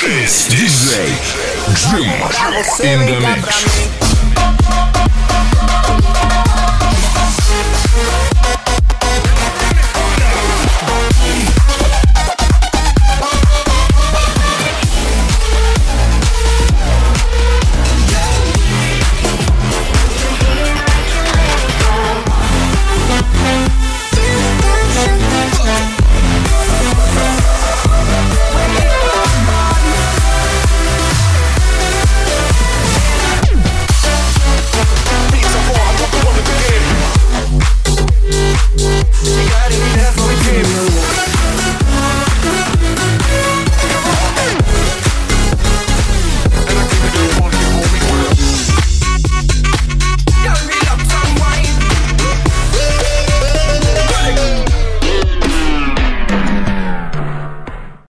DJ Jim in the mix.